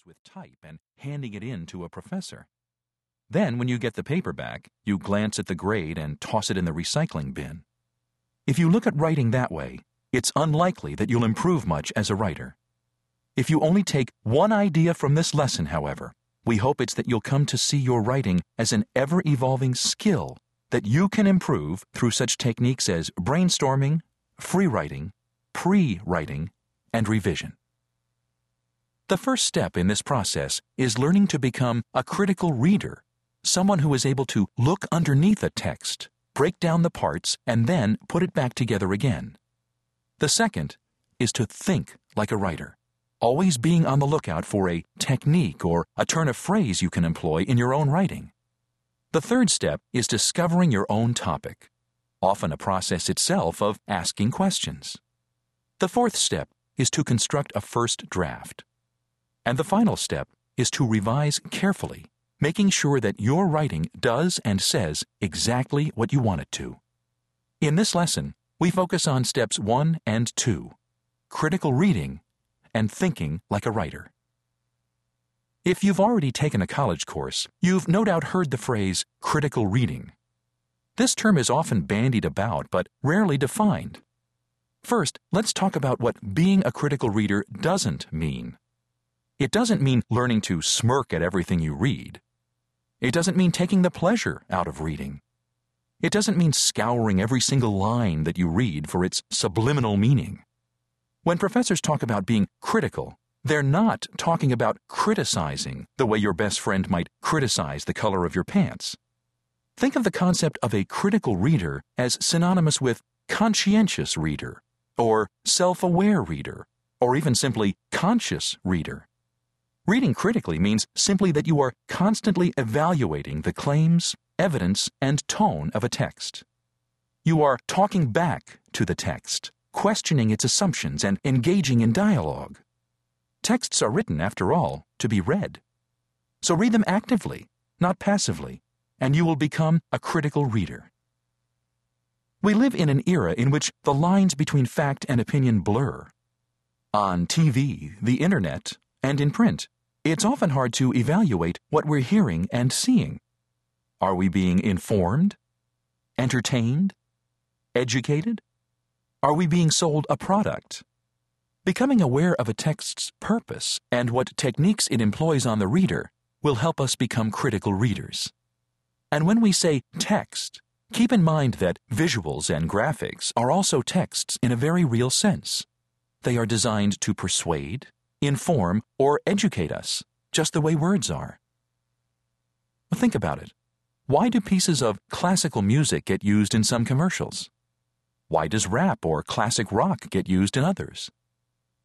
pages with type and handing it in to a professor. Then, when you get the paper back, you glance at the grade and toss it in the recycling bin. If you look at writing that way, it's unlikely that you'll improve much as a writer. If you only take one idea from this lesson, however, we hope it's that you'll come to see your writing as an ever evolving skill that you can improve through such techniques as brainstorming, free writing, pre writing, and revision. The first step in this process is learning to become a critical reader, someone who is able to look underneath a text, break down the parts, and then put it back together again. The second is to think like a writer, always being on the lookout for a technique or a turn of phrase you can employ in your own writing. The third step is discovering your own topic, often a process itself of asking questions. The fourth step is to construct a first draft. And the final step is to revise carefully, making sure that your writing does and says exactly what you want it to. In this lesson, we focus on steps 1 and 2 critical reading and thinking like a writer. If you've already taken a college course, you've no doubt heard the phrase critical reading. This term is often bandied about but rarely defined. First, let's talk about what being a critical reader doesn't mean. It doesn't mean learning to smirk at everything you read. It doesn't mean taking the pleasure out of reading. It doesn't mean scouring every single line that you read for its subliminal meaning. When professors talk about being critical, they're not talking about criticizing the way your best friend might criticize the color of your pants. Think of the concept of a critical reader as synonymous with conscientious reader, or self aware reader, or even simply conscious reader. Reading critically means simply that you are constantly evaluating the claims, evidence, and tone of a text. You are talking back to the text, questioning its assumptions, and engaging in dialogue. Texts are written, after all, to be read. So read them actively, not passively, and you will become a critical reader. We live in an era in which the lines between fact and opinion blur. On TV, the internet, and in print, it's often hard to evaluate what we're hearing and seeing. Are we being informed? Entertained? Educated? Are we being sold a product? Becoming aware of a text's purpose and what techniques it employs on the reader will help us become critical readers. And when we say text, keep in mind that visuals and graphics are also texts in a very real sense. They are designed to persuade, inform, or educate us, just the way words are. Think about it. Why do pieces of classical music get used in some commercials? Why does rap or classic rock get used in others?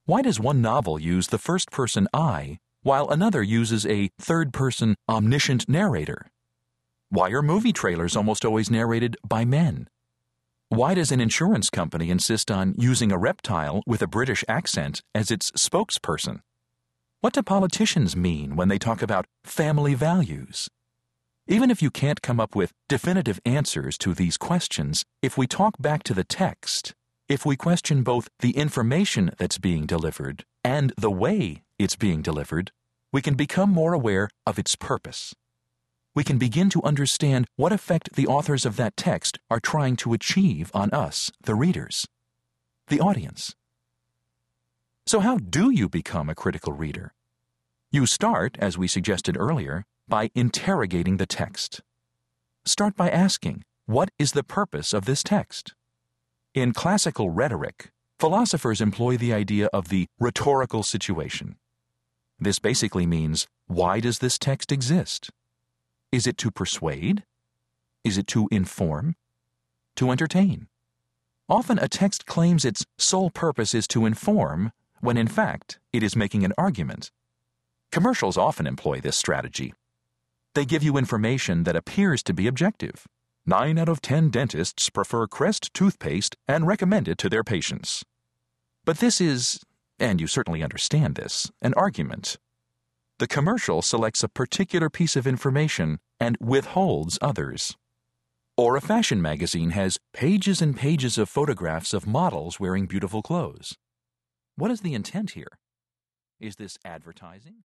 Why does one novel use the first person I while another uses a third person omniscient narrator? Why are movie trailers almost always narrated by men? Why does an insurance company insist on using a reptile with a British accent as its spokesperson? What do politicians mean when they talk about family values? Even if you can't come up with definitive answers to these questions, if we talk back to the text, if we question both the information that's being delivered and the way it's being delivered, we can become more aware of its purpose. We can begin to understand what effect the authors of that text are trying to achieve on us, the readers, the audience. So, how do you become a critical reader? You start, as we suggested earlier, by interrogating the text. Start by asking, What is the purpose of this text? In classical rhetoric, philosophers employ the idea of the rhetorical situation. This basically means why does this text exist? Is it to persuade? Is it to inform? To entertain? Often a text claims its sole purpose is to inform, when in fact it is making an argument. Commercials often employ this strategy. They give you information that appears to be objective, Nine out of ten dentists prefer Crest toothpaste and recommend it to their patients. But this is, and you certainly understand this, an argument. The commercial selects a particular piece of information and withholds others. Or a fashion magazine has pages and pages of photographs of models wearing beautiful clothes. What is the intent here? Is this advertising?